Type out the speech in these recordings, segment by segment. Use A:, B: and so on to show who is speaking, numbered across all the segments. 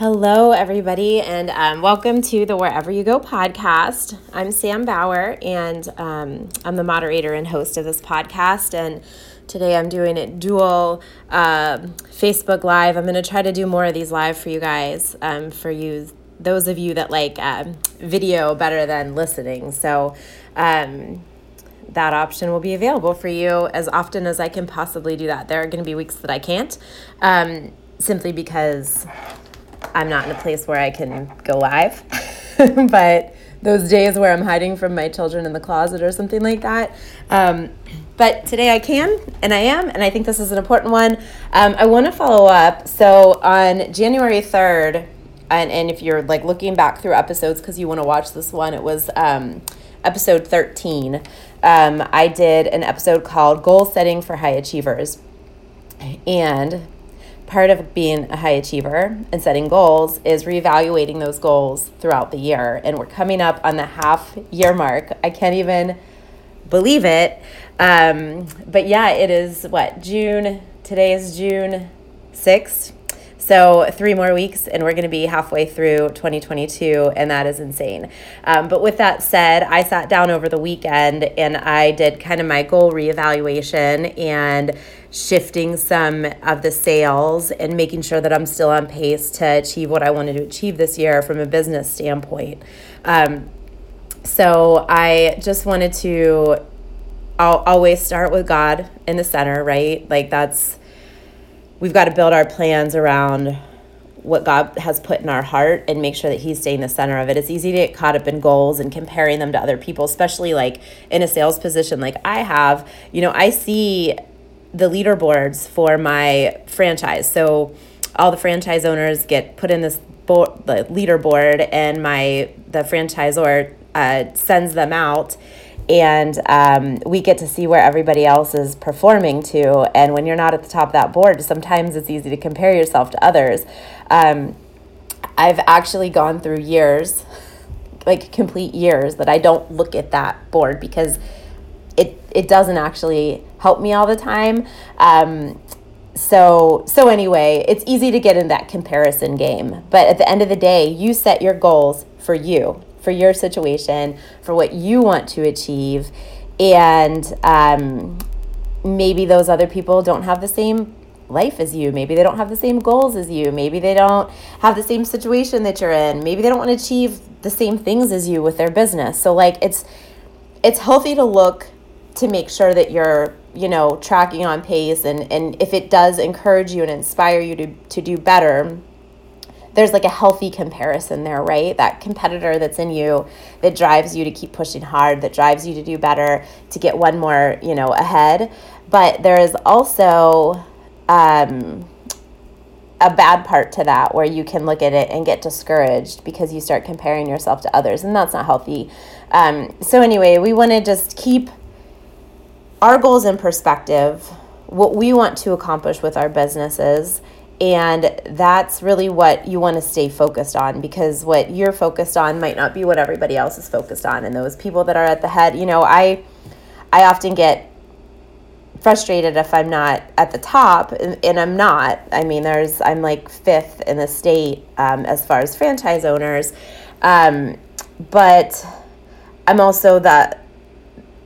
A: Hello, everybody, and um, welcome to the Wherever You Go podcast. I'm Sam Bauer, and um, I'm the moderator and host of this podcast. And today I'm doing it dual uh, Facebook Live. I'm going to try to do more of these live for you guys, um, for you, those of you that like um, video better than listening. So, um, that option will be available for you as often as I can possibly do that. There are going to be weeks that I can't, simply because I'm not in a place where I can go live. but those days where I'm hiding from my children in the closet or something like that. Um, but today I can, and I am, and I think this is an important one. Um, I want to follow up. So on January 3rd, and, and if you're like looking back through episodes because you want to watch this one, it was um, episode 13. Um, I did an episode called Goal Setting for High Achievers. And part of being a high achiever and setting goals is reevaluating those goals throughout the year. And we're coming up on the half year mark. I can't even believe it. Um, but yeah, it is what, June? Today is June 6th. So, three more weeks, and we're going to be halfway through 2022, and that is insane. Um, but with that said, I sat down over the weekend and I did kind of my goal reevaluation and shifting some of the sales and making sure that I'm still on pace to achieve what I wanted to achieve this year from a business standpoint. Um, so, I just wanted to I'll always start with God in the center, right? Like, that's we've got to build our plans around what God has put in our heart and make sure that He's staying the center of it. It's easy to get caught up in goals and comparing them to other people, especially like in a sales position like I have. You know, I see the leaderboards for my franchise. So all the franchise owners get put in this board, the leaderboard, and my the franchisor uh, sends them out and um, we get to see where everybody else is performing to. And when you're not at the top of that board, sometimes it's easy to compare yourself to others. Um, I've actually gone through years, like complete years, that I don't look at that board because it it doesn't actually help me all the time. Um, so so anyway, it's easy to get in that comparison game. But at the end of the day, you set your goals for you for your situation, for what you want to achieve. And um, maybe those other people don't have the same life as you. Maybe they don't have the same goals as you. Maybe they don't have the same situation that you're in. Maybe they don't want to achieve the same things as you with their business. So like it's it's healthy to look to make sure that you're, you know, tracking on pace and and if it does encourage you and inspire you to to do better, there's like a healthy comparison there, right? That competitor that's in you that drives you to keep pushing hard, that drives you to do better, to get one more, you know, ahead. But there is also um, a bad part to that where you can look at it and get discouraged because you start comparing yourself to others, and that's not healthy. Um, so, anyway, we want to just keep our goals in perspective, what we want to accomplish with our businesses and that's really what you want to stay focused on because what you're focused on might not be what everybody else is focused on. And those people that are at the head, you know, I I often get frustrated if I'm not at the top, and, I'm not. I mean, there's I'm like fifth in the state um, as far as franchise owners, um, but I'm also the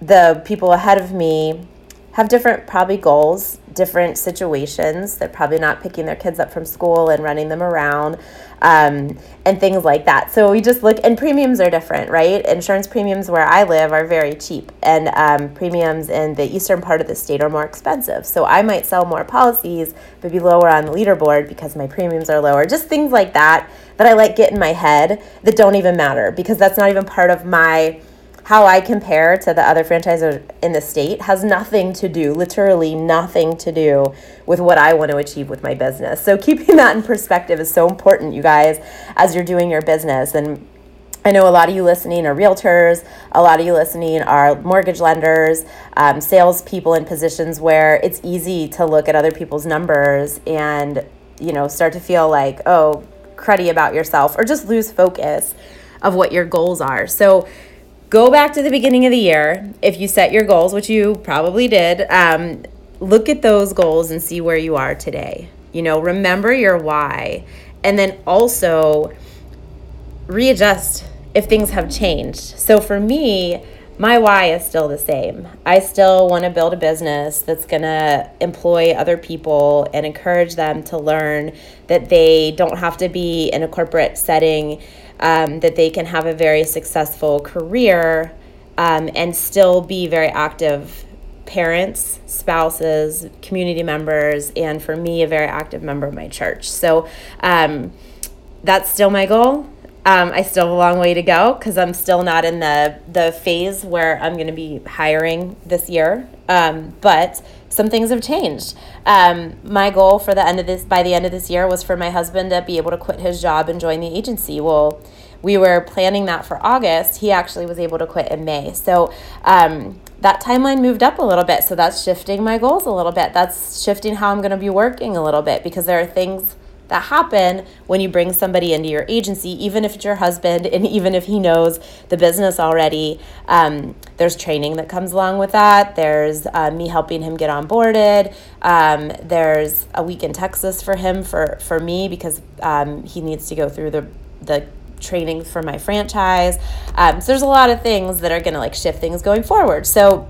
A: the people ahead of me have different probably goals different situations. They're probably not picking their kids up from school and running them around um, and things like that. So we just look, and premiums are different, right? Insurance premiums where I live are very cheap, and um, premiums in the eastern part of the state are more expensive. So I might sell more policies, but be lower on the leaderboard because my premiums are lower. Just things like that that I like get in my head that don't even matter because that's not even part of my how I compare to the other franchisors in the state has nothing to do, literally nothing to do with what I want to achieve with my business. So keeping that in perspective is so important, you guys, as you're doing your business. And I know a lot of you listening are realtors, a lot of you listening are mortgage lenders, um, salespeople in positions where it's easy to look at other people's numbers and, you know, start to feel like, oh, cruddy about yourself or just lose focus of what your goals are. So go back to the beginning of the year. If you set your goals, which you probably did, um, look at those goals and see where you are today. You know, remember your why and then also readjust if things have changed. So for me, my why is still the same. I still want to build a business that's going to employ other people and encourage them to learn that they don't have to be in a corporate setting, um, that they can have a very successful career um, and still be very active parents, spouses, community members, and for me, a very active member of my church. So um, that's still my goal. Um, I still have a long way to go because I'm still not in the the phase where I'm going to be hiring this year. Um, but some things have changed. Um, my goal for the end of this by the end of this year was for my husband to be able to quit his job and join the agency. Well, we were planning that for August. He actually was able to quit in May. So um, that timeline moved up a little bit. So that's shifting my goals a little bit. That's shifting how I'm going to be working a little bit because there are things that happen when you bring somebody into your agency, even if it's your husband and even if he knows the business already. Um, there's training that comes along with that. There's uh, me helping him get onboarded. Um, there's a week in Texas for him for for me because um, he needs to go through the the training for my franchise. Um, so there's a lot of things that are going to like shift things going forward. So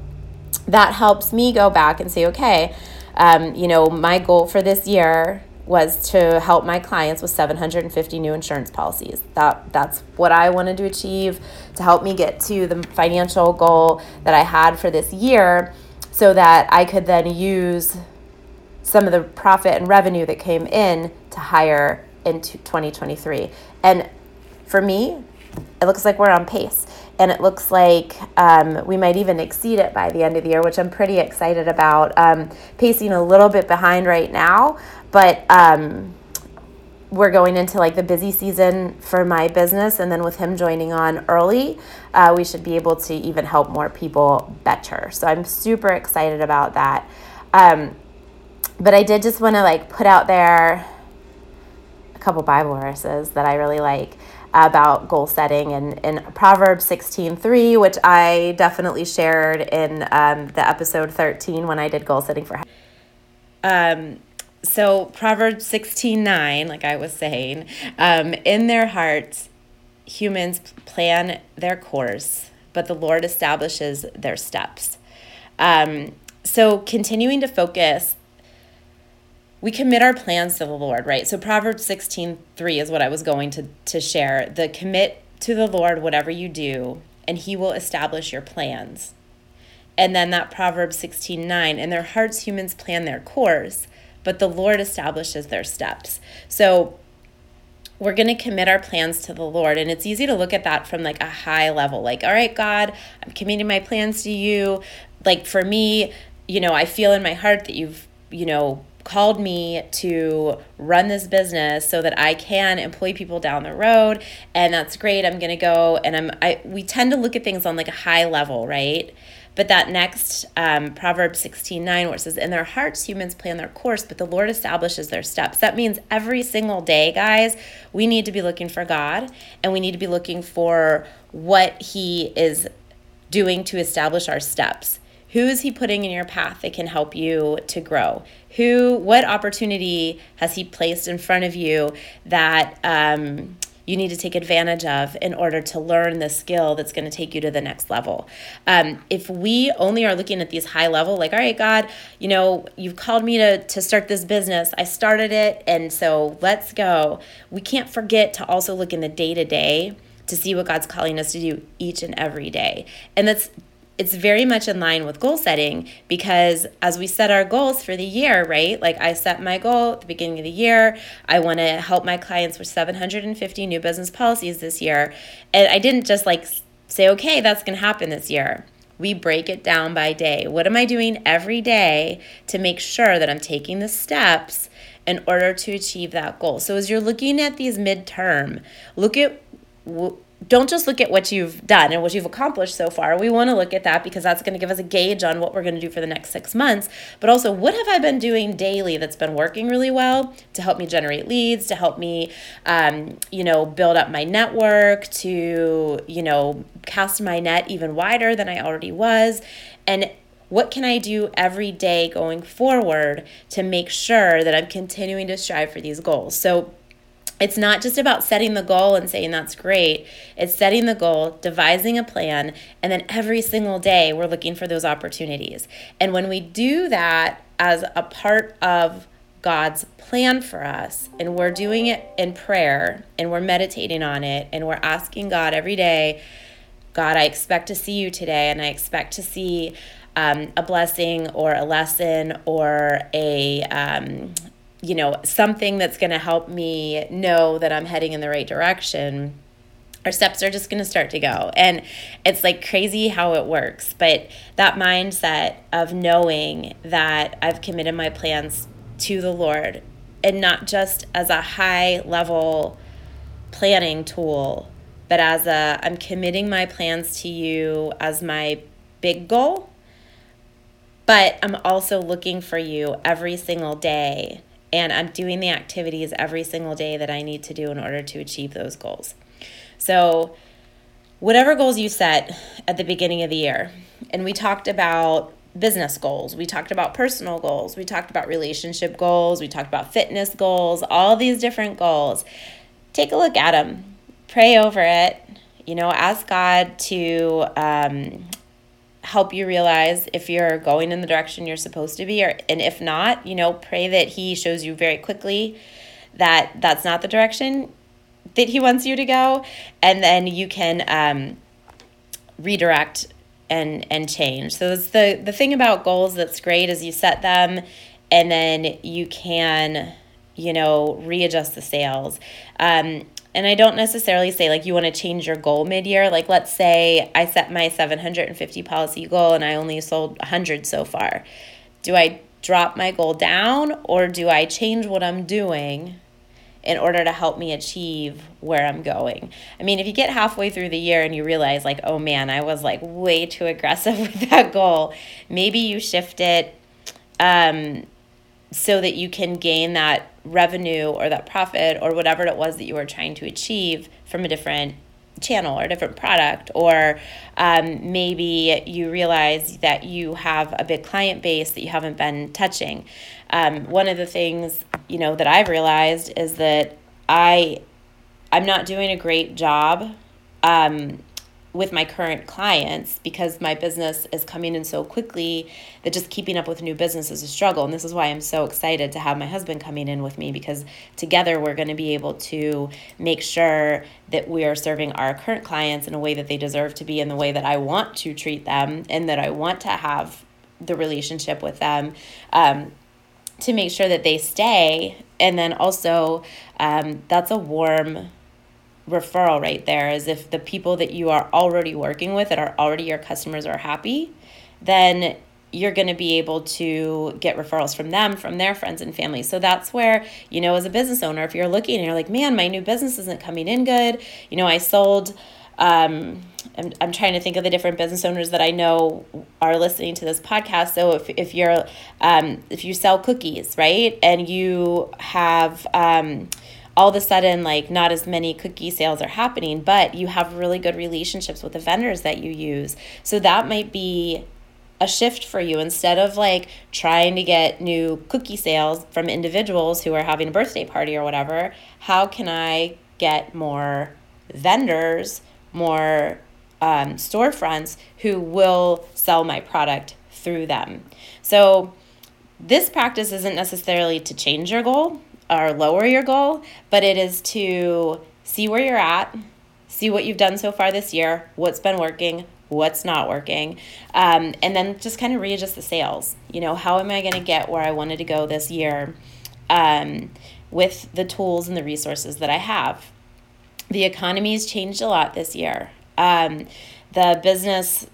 A: that helps me go back and say, okay, um, you know, my goal for this year was to help my clients with 750 new insurance policies. That that's what I wanted to achieve to help me get to the financial goal that I had for this year so that I could then use some of the profit and revenue that came in to hire into 2023. And for me, it looks like we're on pace. And it looks like um, we might even exceed it by the end of the year, which I'm pretty excited about. Um, pacing a little bit behind right now, but um, we're going into like the busy season for my business. And then with him joining on early, uh, we should be able to even help more people better. So I'm super excited about that. Um, but I did just want to like put out there a couple Bible verses that I really like about goal setting and in Proverbs 16:3, which I definitely shared in um, the episode 13 when I did goal setting for. Um, so Proverbs 16:9, like I was saying, um, in their hearts, humans plan their course, but the Lord establishes their steps. Um, so continuing to focus we commit our plans to the Lord, right? So Proverbs 16, 3 is what I was going to, to share. The commit to the Lord whatever you do, and he will establish your plans. And then that Proverbs 16, 9, in their hearts humans plan their course, but the Lord establishes their steps. So we're going to commit our plans to the Lord. And it's easy to look at that from like a high level, like, all right, God, I'm committing my plans to you. Like for me, you know, I feel in my heart that you've, you know, called me to run this business so that I can employ people down the road and that's great I'm going to go and I'm I we tend to look at things on like a high level right but that next um, Proverbs 16 9, where it says, In their hearts, humans plan their course, but the Lord establishes their steps. That means every single day, guys, we need to be looking for God and we need to be looking for what He is doing to establish our steps. Who is He putting in your path that can help you to grow? Who, what opportunity has He placed in front of you that um, you need to take advantage of in order to learn the skill that's going to take you to the next level. Um, if we only are looking at these high level, like, all right, God, you know, you've called me to, to start this business. I started it, and so let's go. We can't forget to also look in the day to day to see what God's calling us to do each and every day. And that's it's very much in line with goal setting because as we set our goals for the year, right? Like I set my goal at the beginning of the year. I want to help my clients with 750 new business policies this year. And I didn't just like say, okay, that's going to happen this year. We break it down by day. What am I doing every day to make sure that I'm taking the steps in order to achieve that goal? So as you're looking at these midterm, look at don't just look at what you've done and what you've accomplished so far. We want to look at that because that's going to give us a gauge on what we're going to do for the next six months. But also, what have I been doing daily that's been working really well to help me generate leads, to help me, um, you know, build up my network, to, you know, cast my net even wider than I already was. And what can I do every day going forward to make sure that I'm continuing to strive for these goals? So, it's not just about setting the goal and saying that's great. It's setting the goal, devising a plan, and then every single day we're looking for those opportunities. And when we do that as a part of God's plan for us, and we're doing it in prayer, and we're meditating on it, and we're asking God every day, God, I expect to see you today, and I expect to see um, a blessing or a lesson or a um, you know, something that's going to help me know that I'm heading in the right direction, our steps are just going to start to go. And it's like crazy how it works. But that mindset of knowing that I've committed my plans to the Lord and not just as a high level planning tool, but as a I'm committing my plans to you as my big goal. But I'm also looking for you every single day and I'm doing the activities every single day that I need to do in order to achieve those goals. So, whatever goals you set at the beginning of the year, and we talked about business goals, we talked about personal goals, we talked about relationship goals, we talked about fitness goals, all these different goals. Take a look at them, pray over it, you know, ask God to um, help you realize if you're going in the direction you're supposed to be or and if not you know pray that he shows you very quickly that that's not the direction that he wants you to go. And then you can um, redirect and and change. So it's the the thing about goals that's great is you set them and then you can you know readjust the sails um, and I don't necessarily say like you want to change your goal mid year. Like, let's say I set my 750 policy goal and I only sold 100 so far. Do I drop my goal down or do I change what I'm doing in order to help me achieve where I'm going? I mean, if you get halfway through the year and you realize, like, oh man, I was like way too aggressive with that goal, maybe you shift it. Um, so that you can gain that revenue or that profit or whatever it was that you were trying to achieve from a different channel or a different product. Or um, maybe you realize that you have a big client base that you haven't been touching. Um, one of the things you know that i've realized is that i i'm not doing a great job um, with my current clients because my business is coming in so quickly that just keeping up with new business is a struggle. And this is why I'm so excited to have my husband coming in with me because together we're going to be able to make sure that we are serving our current clients in a way that they deserve to be, in the way that I want to treat them, and that I want to have the relationship with them. Um, to make sure that they stay. And then also, um, that's a warm referral right there is if the people that you are already working with that are already your customers are happy, then you're going to be able to get referrals from them, from their friends and family. So that's where, you know, as a business owner, if you're looking and you're like, man, my new business isn't coming in good, you know, I sold, um, I'm, I'm trying to think of the different business owners that I know are listening to this podcast. So if, if you're, um, if you sell cookies, right, and you have, um, all of a sudden like not as many cookie sales are happening but you have really good relationships with the vendors that you use. So that might be a shift for you. Instead of like trying to get new cookie sales from individuals who are having a birthday party or whatever how can i get more vendors more um, storefronts who will sell my product through them? So this practice isn't necessarily to change your goal or lower your goal, but it is to see where you're at, see what you've done so far this year, what's been working, what's not working, um, and then just kind of readjust the sails. You know, how am I going to get where I wanted to go this year um, with the tools and the resources that I have? The economy has changed a lot this year. Um, the business,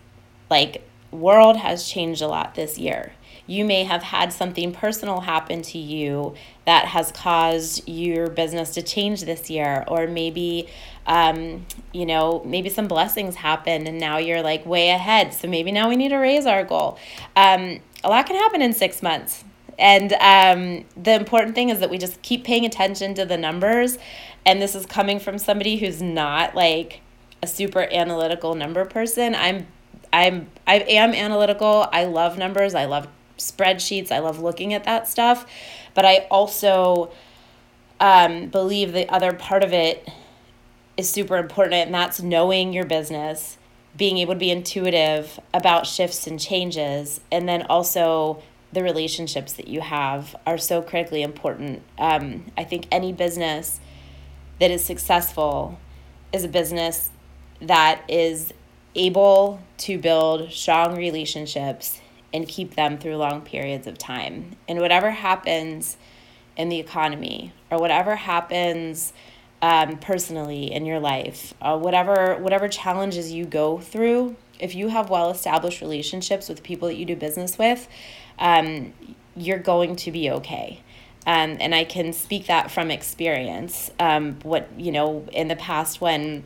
A: like, world has changed a lot this year you may have had something personal happen to you that has caused your business to change this year or maybe um, you know maybe some blessings happened and now you're like way ahead. So maybe now we need to raise our goal. Um, a lot can happen in six months. And um, the important thing is that we just keep paying attention to the numbers. And this is coming from somebody who's not like a super analytical number person. I'm i'm i am analytical. I love numbers. I love spreadsheets. I love looking at that stuff. But I also um, believe the other part of it is super important, and that's knowing your business, being able to be intuitive about shifts and changes, and then also the relationships that you have are so critically important. Um, I think any business that is successful is a business that is able to build strong relationships and keep them through long periods of time. And whatever happens in the economy or whatever happens um, personally in your life, uh, whatever whatever challenges you go through, if you have well established relationships with people that you do business with, um, you're going to be okay. Um, and I can speak that from experience. Um, what you know in the past when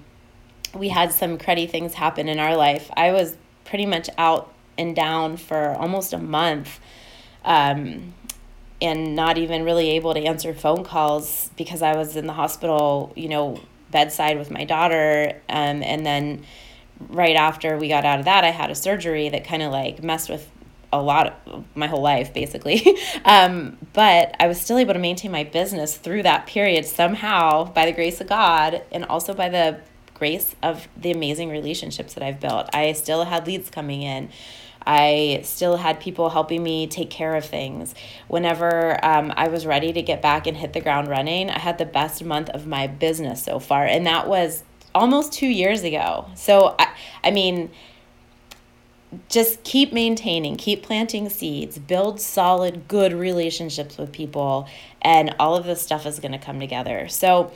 A: we had some cruddy things happen in our life, I was pretty much out and down for almost a month. Um, and not even really able to answer phone calls because I was in the hospital, you know, bedside with my daughter. Um, and then right after we got out of that, I had a surgery that kind of like messed with a lot of my whole life, basically. um, but I was still able to maintain my business through that period somehow by the grace of God and also by the grace of the amazing relationships that I've built. I still had leads coming in. I still had people helping me take care of things. Whenever um, I was ready to get back and hit the ground running, I had the best month of my business so far. And that was almost two years ago. So, I, I mean, just keep maintaining, keep planting seeds, build solid, good relationships with people, and all of this stuff is going to come together. So,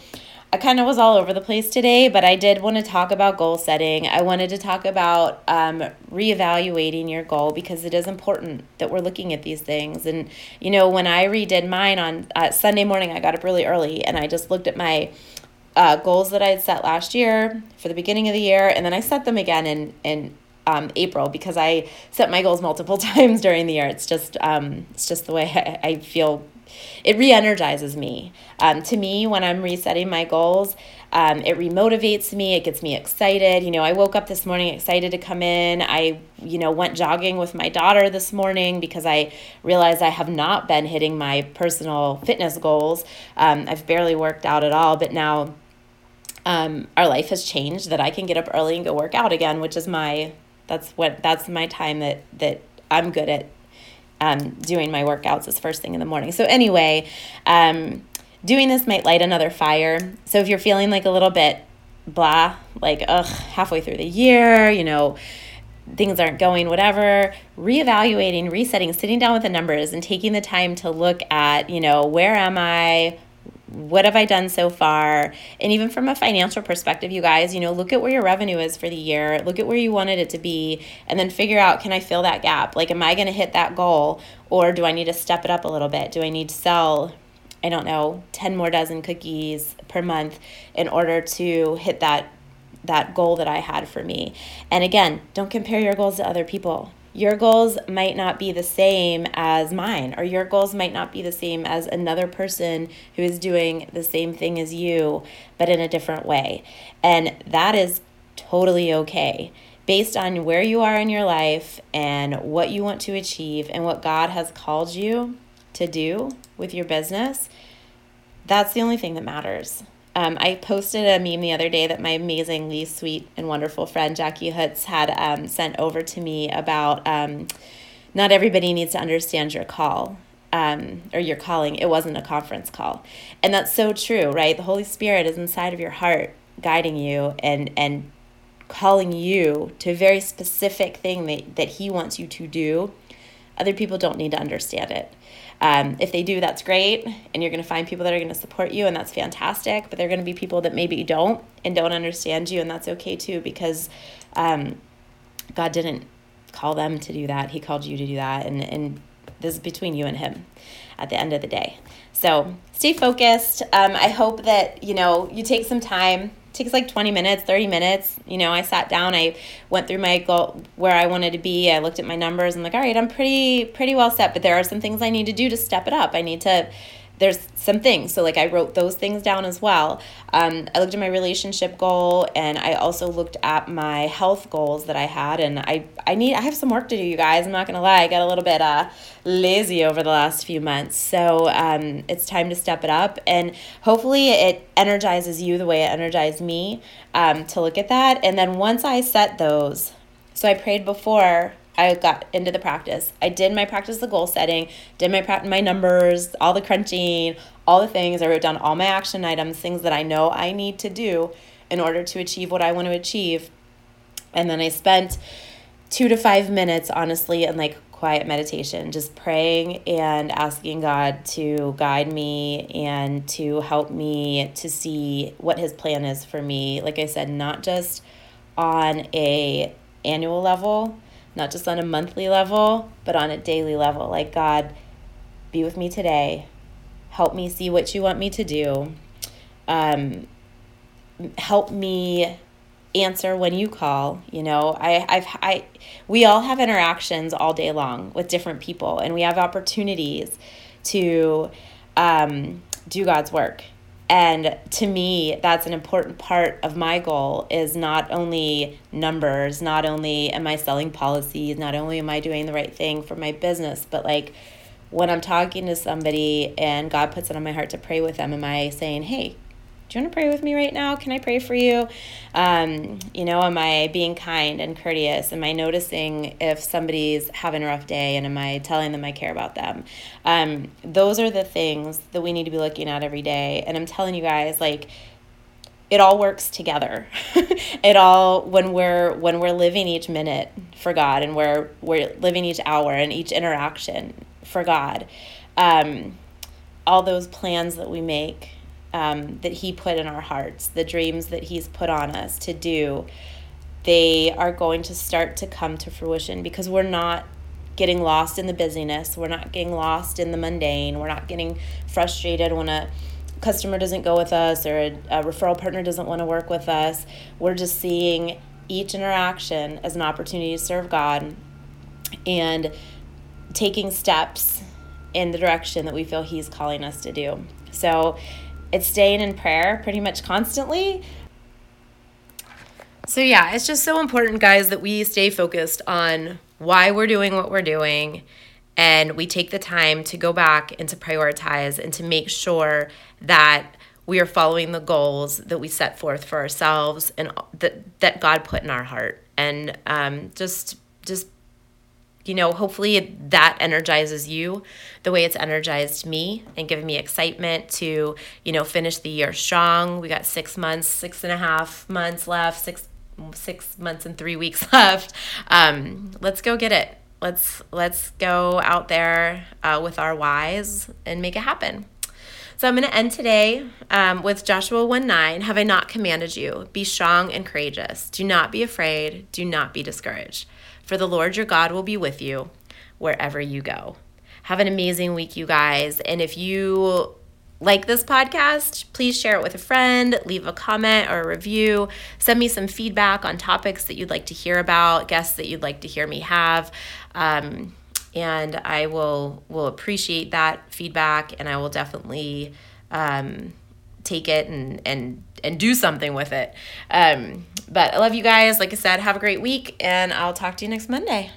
A: I kind of was all over the place today, but I did want to talk about goal setting. I wanted to talk about um, reevaluating your goal because it is important that we're looking at these things. And, you know, when I redid mine on uh, Sunday morning, I got up really early and I just looked at my uh, goals that I had set last year for the beginning of the year, and then I set them again in, in um, April because I set my goals multiple times during the year. It's just um, it's just the way I, I feel it re-energizes me. Um, to me when i'm resetting my goals um, it remotivates me it gets me excited. You know i woke up this morning excited to come in. I you know went jogging with my daughter this morning because i realized i have not been hitting my personal fitness goals. Um, i've barely worked out at all but now um, our life has changed that i can get up early and go work out again which is my that's what that's my time that that i'm good at um, doing my workouts is first thing in the morning. So, anyway, um, doing this might light another fire. So, if you're feeling like a little bit blah, like, ugh, halfway through the year, you know, things aren't going, whatever, reevaluating, resetting, sitting down with the numbers and taking the time to look at, you know, where am I? What have I done so far? And even from a financial perspective, you guys, you know, look at where your revenue is for the year, look at where you wanted it to be, and then figure out can I fill that gap? Like, am I going to hit that goal or do I need to step it up a little bit? Do I need to sell, I don't know, 10 more dozen cookies per month in order to hit that? that goal that I had for me. And again, don't compare your goals to other people your goals might not be the same as mine, or your goals might not be the same as another person who is doing the same thing as you, but in a different way. And that is totally okay based on where you are in your life and what you want to achieve and what God has called you to do with your business. That's the only thing that matters. Um, I posted a meme the other day that my amazingly sweet and wonderful friend Jackie Hutz had um, sent over to me about um, not everybody needs to understand your call um, or your calling. It wasn't a conference call. And that's so true, right? The Holy Spirit is inside of your heart guiding you and, and calling you to a very specific thing that, that He wants you to do. Other people don't need to understand it. Um, if they do, that's great. And you're going to find people that are going to support you, and that's fantastic. But there are going to be people that maybe don't and don't understand you, and that's okay too, because um, God didn't call them to do that. He called you to do that. And, and this is between you and Him at the end of the day. So stay focused. Um, I hope that, you know, you take some time takes like 20 minutes 30 minutes. You know i sat down i went through my goal where i wanted to be. I looked at my numbers. I'm like all right i'm pretty pretty well set but there are some things i need to do to step it up. I need to there's some things. So, like, I wrote those things down as well. Um, I looked at my relationship goal and I also looked at my health goals that I had. And I, I need, I have some work to do, you guys. I'm not going to lie. I got a little bit uh, lazy over the last few months. So, um, it's time to step it up. And hopefully, it energizes you the way it energized me um, to look at that. And then once I set those, so I prayed before I got into the practice. I did my practice the goal setting, did my my numbers, all the crunching, all the things. I wrote down all my action items, things that I know I need to do in order to achieve what I want to achieve. And then I spent 2 to 5 minutes honestly in like quiet meditation, just praying and asking God to guide me and to help me to see what his plan is for me. Like I said, not just on a annual level, not just on a monthly level, but on a daily level. Like, God, be with me today. Help me see what you want me to do. Um, help me answer when you call you know i i've i we all have interactions all day long with different people and we have opportunities to um, do god's work and to me that's an important part of my goal is not only numbers not only am i selling policies not only am i doing the right thing for my business but like when i'm talking to somebody and god puts it on my heart to pray with them am i saying hey do you want to pray with me right now? Can I pray for you? Um, you know, am I being kind and courteous? Am I noticing if somebody's having a rough day and am I telling them I care about them? Um, those are the things that we need to be looking at every day. And I'm telling you guys, like, it all works together. it all when we're when we're living each minute for God and we're we're living each hour and each interaction for God. Um, all those plans that we make um, that He put in our hearts, the dreams that He's put on us to do, they are going to start to come to fruition because we're not getting lost in the busyness. We're not getting lost in the mundane. We're not getting frustrated when a customer doesn't go with us or a, a referral partner doesn't want to work with us. We're just seeing each interaction as an opportunity to serve God and taking steps in the direction that we feel He's calling us to do. So, it's staying in prayer pretty much constantly. So, yeah, it's just so important, guys, that we stay focused on why we're doing what we're doing and we take the time to go back and to prioritize and to make sure that we are following the goals that we set forth for ourselves and that that God put in our heart and um, just just you know, hopefully that energizes you the way it's energized me and given me excitement to, you know, finish the year strong. We got six months, six and a half months left, six six months and three weeks left. Um, let's go get it. Let's let's go out there uh, with our whys and make it happen. So I'm going to end today um, with Joshua 1 9. Have I not commanded you? Be strong and courageous. Do not be afraid. Do not be discouraged for the Lord your God will be with you wherever you go. Have an amazing week, you guys. And if you like this podcast, please share it with a friend, leave a comment or a review, send me some feedback on topics that you'd like to hear about, guests that you'd like to hear me have. Um, and I will will appreciate that feedback and I will definitely um, take it and and and do something with it. Um, but I love you guys. Like I said, have a great week, and I'll talk to you next Monday.